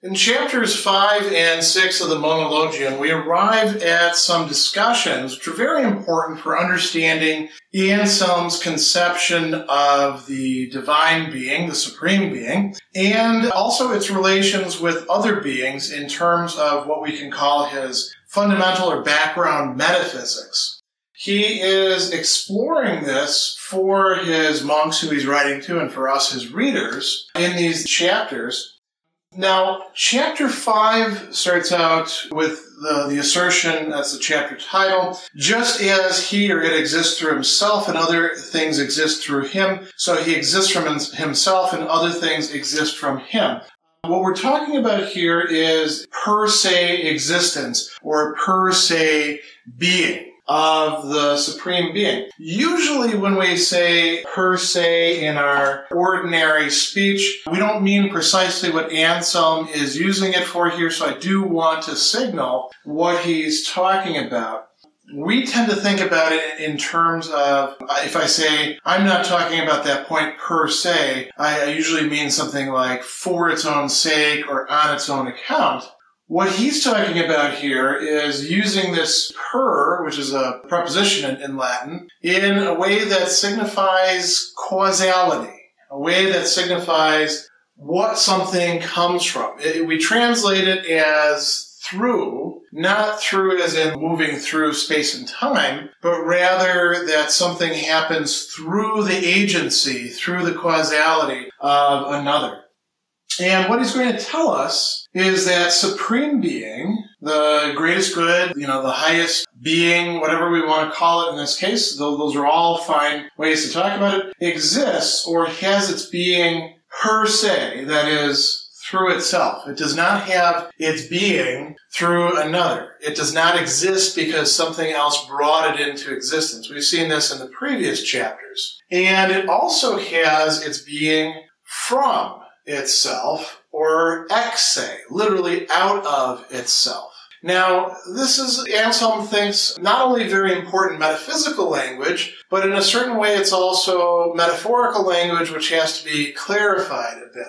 In chapters 5 and 6 of the Monologion, we arrive at some discussions which are very important for understanding Anselm's conception of the divine being, the supreme being, and also its relations with other beings in terms of what we can call his fundamental or background metaphysics. He is exploring this for his monks who he's writing to and for us, his readers, in these chapters. Now, chapter 5 starts out with the, the assertion, that's the chapter title, just as he or it exists through himself and other things exist through him, so he exists from himself and other things exist from him. What we're talking about here is per se existence or per se being of the Supreme Being. Usually when we say per se in our ordinary speech, we don't mean precisely what Anselm is using it for here, so I do want to signal what he's talking about. We tend to think about it in terms of, if I say, I'm not talking about that point per se, I usually mean something like for its own sake or on its own account. What he's talking about here is using this per, which is a preposition in, in Latin, in a way that signifies causality, a way that signifies what something comes from. It, we translate it as through, not through as in moving through space and time, but rather that something happens through the agency, through the causality of another. And what he's going to tell us is that supreme being, the greatest good, you know, the highest being, whatever we want to call it in this case, though those are all fine ways to talk about it, exists or has its being per se, that is, through itself. It does not have its being through another. It does not exist because something else brought it into existence. We've seen this in the previous chapters. And it also has its being from itself, or ex literally out of itself. Now, this is, Anselm thinks, not only very important metaphysical language, but in a certain way it's also metaphorical language which has to be clarified a bit.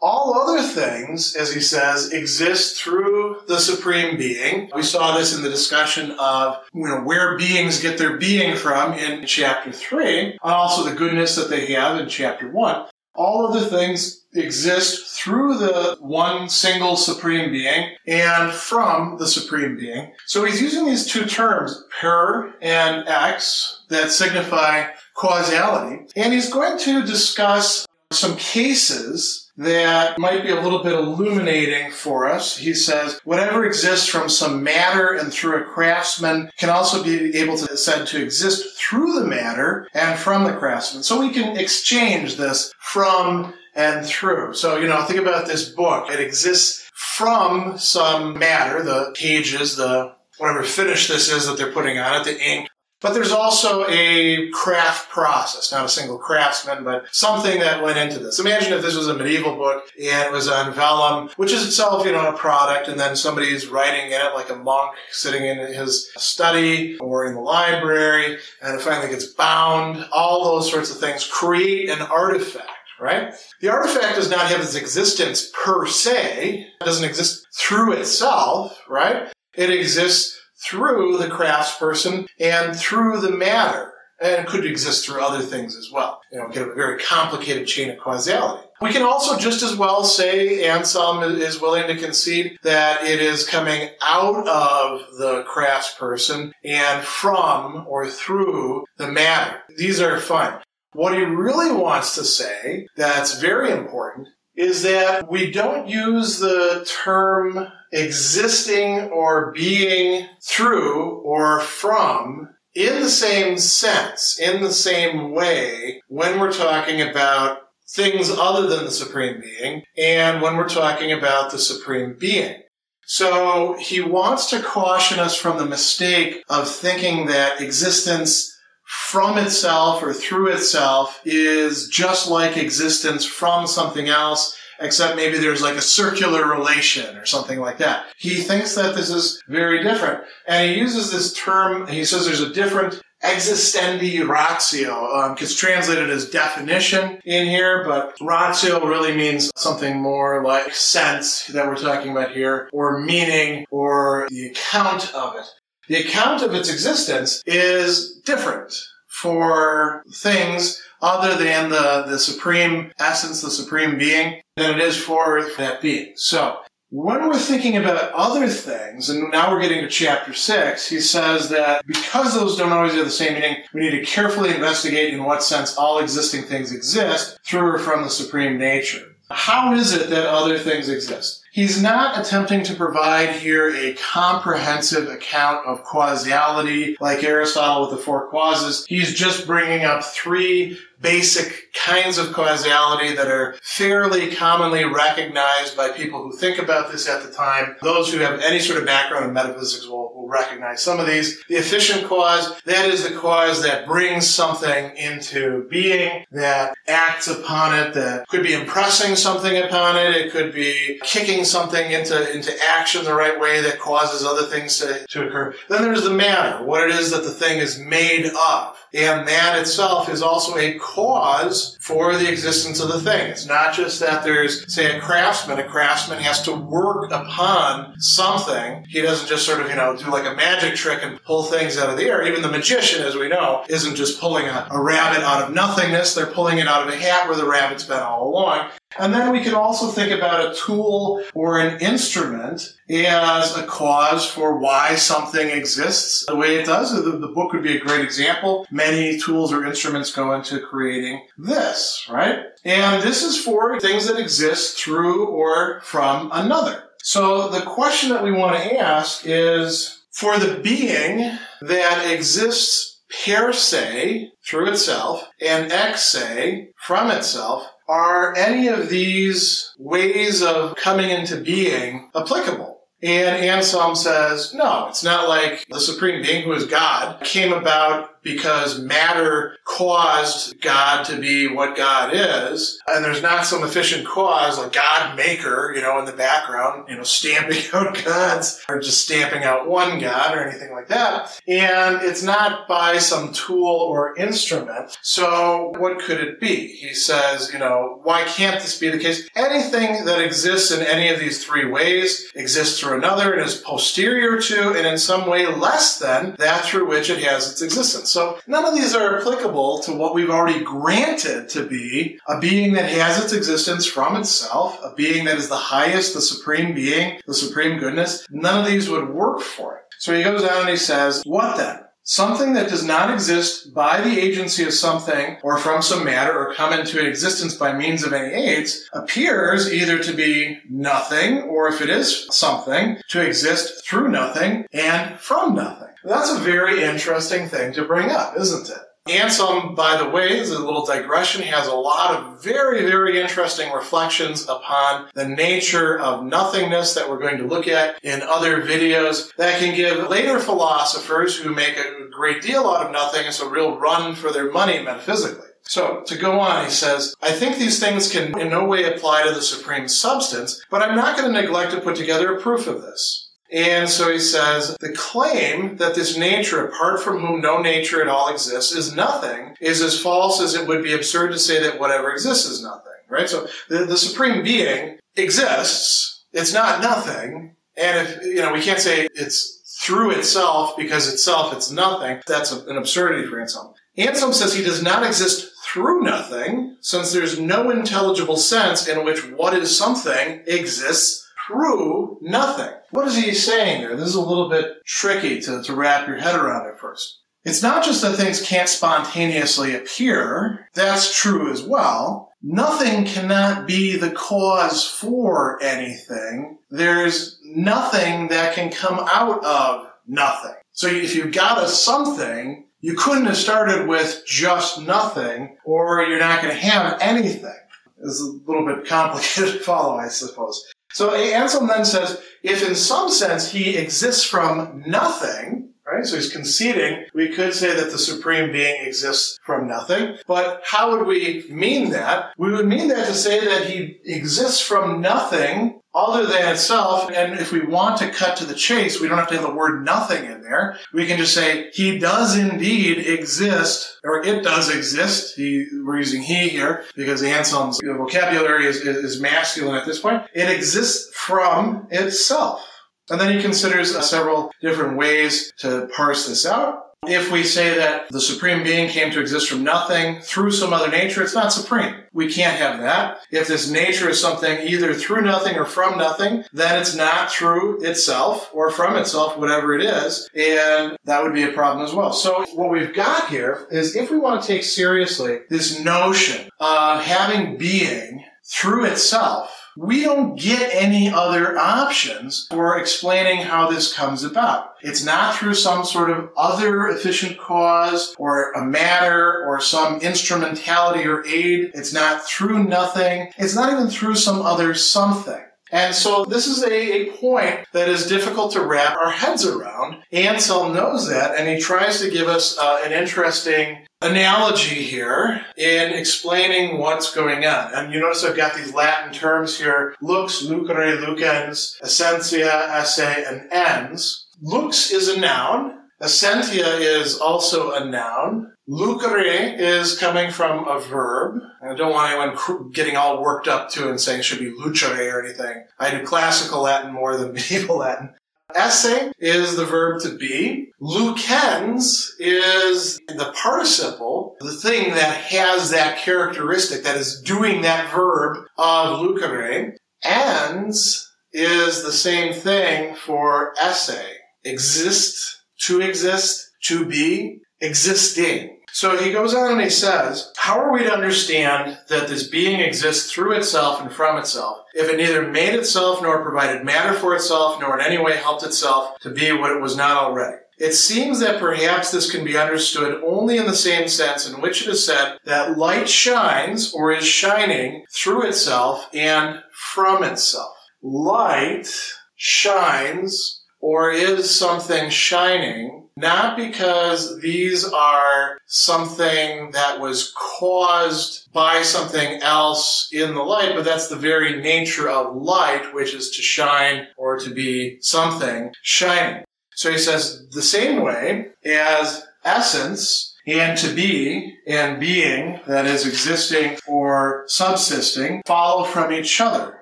All other things, as he says, exist through the supreme being. We saw this in the discussion of you know, where beings get their being from in chapter 3, and also the goodness that they have in chapter 1 all of the things exist through the one single supreme being and from the supreme being. So he's using these two terms, per and ex, that signify causality. And he's going to discuss some cases that might be a little bit illuminating for us. He says, whatever exists from some matter and through a craftsman can also be able to said to exist through the matter and from the craftsman. So we can exchange this from and through. So, you know, think about this book. It exists from some matter, the pages, the whatever finish this is that they're putting on it, the ink, but there's also a craft process, not a single craftsman, but something that went into this. Imagine if this was a medieval book and it was on vellum, which is itself, you know, a product, and then somebody's writing in it like a monk sitting in his study or in the library, and it finally gets bound. All those sorts of things create an artifact right? The artifact does not have its existence per se. It doesn't exist through itself, right? It exists through the craftsperson and through the matter. And it could exist through other things as well. You know, get a very complicated chain of causality. We can also just as well say Anselm is willing to concede that it is coming out of the craftsperson and from or through the matter. These are fine. What he really wants to say that's very important is that we don't use the term existing or being through or from in the same sense, in the same way, when we're talking about things other than the Supreme Being and when we're talking about the Supreme Being. So he wants to caution us from the mistake of thinking that existence from itself or through itself is just like existence from something else except maybe there's like a circular relation or something like that. He thinks that this is very different. And he uses this term, he says there's a different existendi ratio, um, translated as definition in here, but ratio really means something more like sense that we're talking about here, or meaning, or the account of it. The account of its existence is different for things other than the, the supreme essence, the supreme being, than it is for that being. So, when we're thinking about other things, and now we're getting to chapter six, he says that because those don't always have the same meaning, we need to carefully investigate in what sense all existing things exist through or from the supreme nature. How is it that other things exist? He's not attempting to provide here a comprehensive account of causality like Aristotle with the four causes. He's just bringing up three basic kinds of causality that are fairly commonly recognized by people who think about this at the time. Those who have any sort of background in metaphysics will, will recognize some of these. The efficient cause, that is the cause that brings something into being, that acts upon it, that could be impressing something upon it, it could be kicking something into, into action the right way that causes other things to, to occur. Then there's the matter, what it is that the thing is made of. And that itself is also a cause for the existence of the thing. It's not just that there's, say, a craftsman. A craftsman has to work upon something. He doesn't just sort of, you know, do like a magic trick and pull things out of the air. Even the magician, as we know, isn't just pulling a, a rabbit out of nothingness. They're pulling it out of a hat where the rabbit's been all along. And then we can also think about a tool or an instrument as a cause for why something exists the way it does. The, the, book would be a great example. Many tools or instruments go into creating this, right? And this is for things that exist through or from another. So the question that we want to ask is for the being that exists per se through itself and ex se from itself, are any of these ways of coming into being applicable? And Anselm says, no, it's not like the supreme being who is God came about because matter caused God to be what God is, and there's not some efficient cause, a God maker, you know, in the background, you know, stamping out gods, or just stamping out one God, or anything like that. And it's not by some tool or instrument. So what could it be? He says, you know, why can't this be the case? Anything that exists in any of these three ways exists through another and is posterior to, and in some way less than, that through which it has its existence. So none of these are applicable to what we've already granted to be a being that has its existence from itself, a being that is the highest, the supreme being, the supreme goodness. None of these would work for it. So he goes down and he says, what then? Something that does not exist by the agency of something or from some matter or come into existence by means of any aids appears either to be nothing or if it is something to exist through nothing and from nothing. That's a very interesting thing to bring up, isn't it? Anselm, by the way, this is a little digression, has a lot of very, very interesting reflections upon the nature of nothingness that we're going to look at in other videos that can give later philosophers who make a great deal out of nothingness a real run for their money metaphysically. So, to go on, he says, I think these things can in no way apply to the supreme substance, but I'm not going to neglect to put together a proof of this. And so he says, the claim that this nature, apart from whom no nature at all exists, is nothing, is as false as it would be absurd to say that whatever exists is nothing, right? So the, the supreme being exists. It's not nothing. And if, you know, we can't say it's through itself because itself it's nothing. That's an absurdity for Anselm. Anselm says he does not exist through nothing, since there's no intelligible sense in which what is something exists through nothing. What is he saying there? This is a little bit tricky to, to wrap your head around at first. It's not just that things can't spontaneously appear. That's true as well. Nothing cannot be the cause for anything. There's nothing that can come out of nothing. So if you've got a something, you couldn't have started with just nothing, or you're not going to have anything. It's a little bit complicated to follow, I suppose. So Anselm then says, if in some sense he exists from nothing, right? So he's conceding we could say that the supreme being exists from nothing, but how would we mean that? We would mean that to say that he exists from nothing other than itself. And if we want to cut to the chase, we don't have to have the word nothing in there. We can just say he does indeed exist, or it does exist. He, we're using he here because Anselm's vocabulary is, is masculine at this point. It exists from itself. And then he considers uh, several different ways to parse this out. If we say that the supreme being came to exist from nothing through some other nature, it's not supreme. We can't have that. If this nature is something either through nothing or from nothing, then it's not through itself or from itself, whatever it is. And that would be a problem as well. So what we've got here is if we want to take seriously this notion of having being through itself, we don't get any other options for explaining how this comes about. It's not through some sort of other efficient cause or a matter or some instrumentality or aid. It's not through nothing. It's not even through some other something. And so this is a, a, point that is difficult to wrap our heads around. Anselm knows that, and he tries to give us uh, an interesting analogy here in explaining what's going on. And you notice I've got these Latin terms here, lux, lucere, lucens, essentia, esse, and ens. Lux is a noun. Essentia is also a noun. Lucere is coming from a verb. I don't want anyone getting all worked up to and saying it should be lucere or anything. I do classical Latin more than medieval Latin. Esse is the verb to be. Lucens is the participle, the thing that has that characteristic, that is doing that verb of lucere. Ens is the same thing for esse. Exist, to exist, to be, existing. So he goes on and he says, How are we to understand that this being exists through itself and from itself, if it neither made itself nor provided matter for itself, nor in any way helped itself to be what it was not already? It seems that perhaps this can be understood only in the same sense in which it is said that light shines or is shining through itself and from itself. Light shines or is something shining not because these are something that was caused by something else in the light, but that's the very nature of light, which is to shine or to be something shining. So he says the same way as essence and to be and being that is existing or subsisting follow from each other.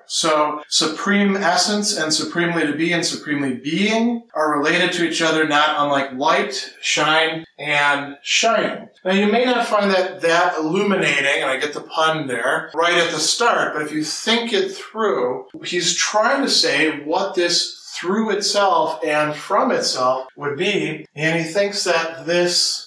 So supreme essence and supremely to be and supremely being are related to each other, not unlike light, shine, and shining. Now you may not find that that illuminating, and I get the pun there, right at the start, but if you think it through, he's trying to say what this through itself and from itself would be, and he thinks that this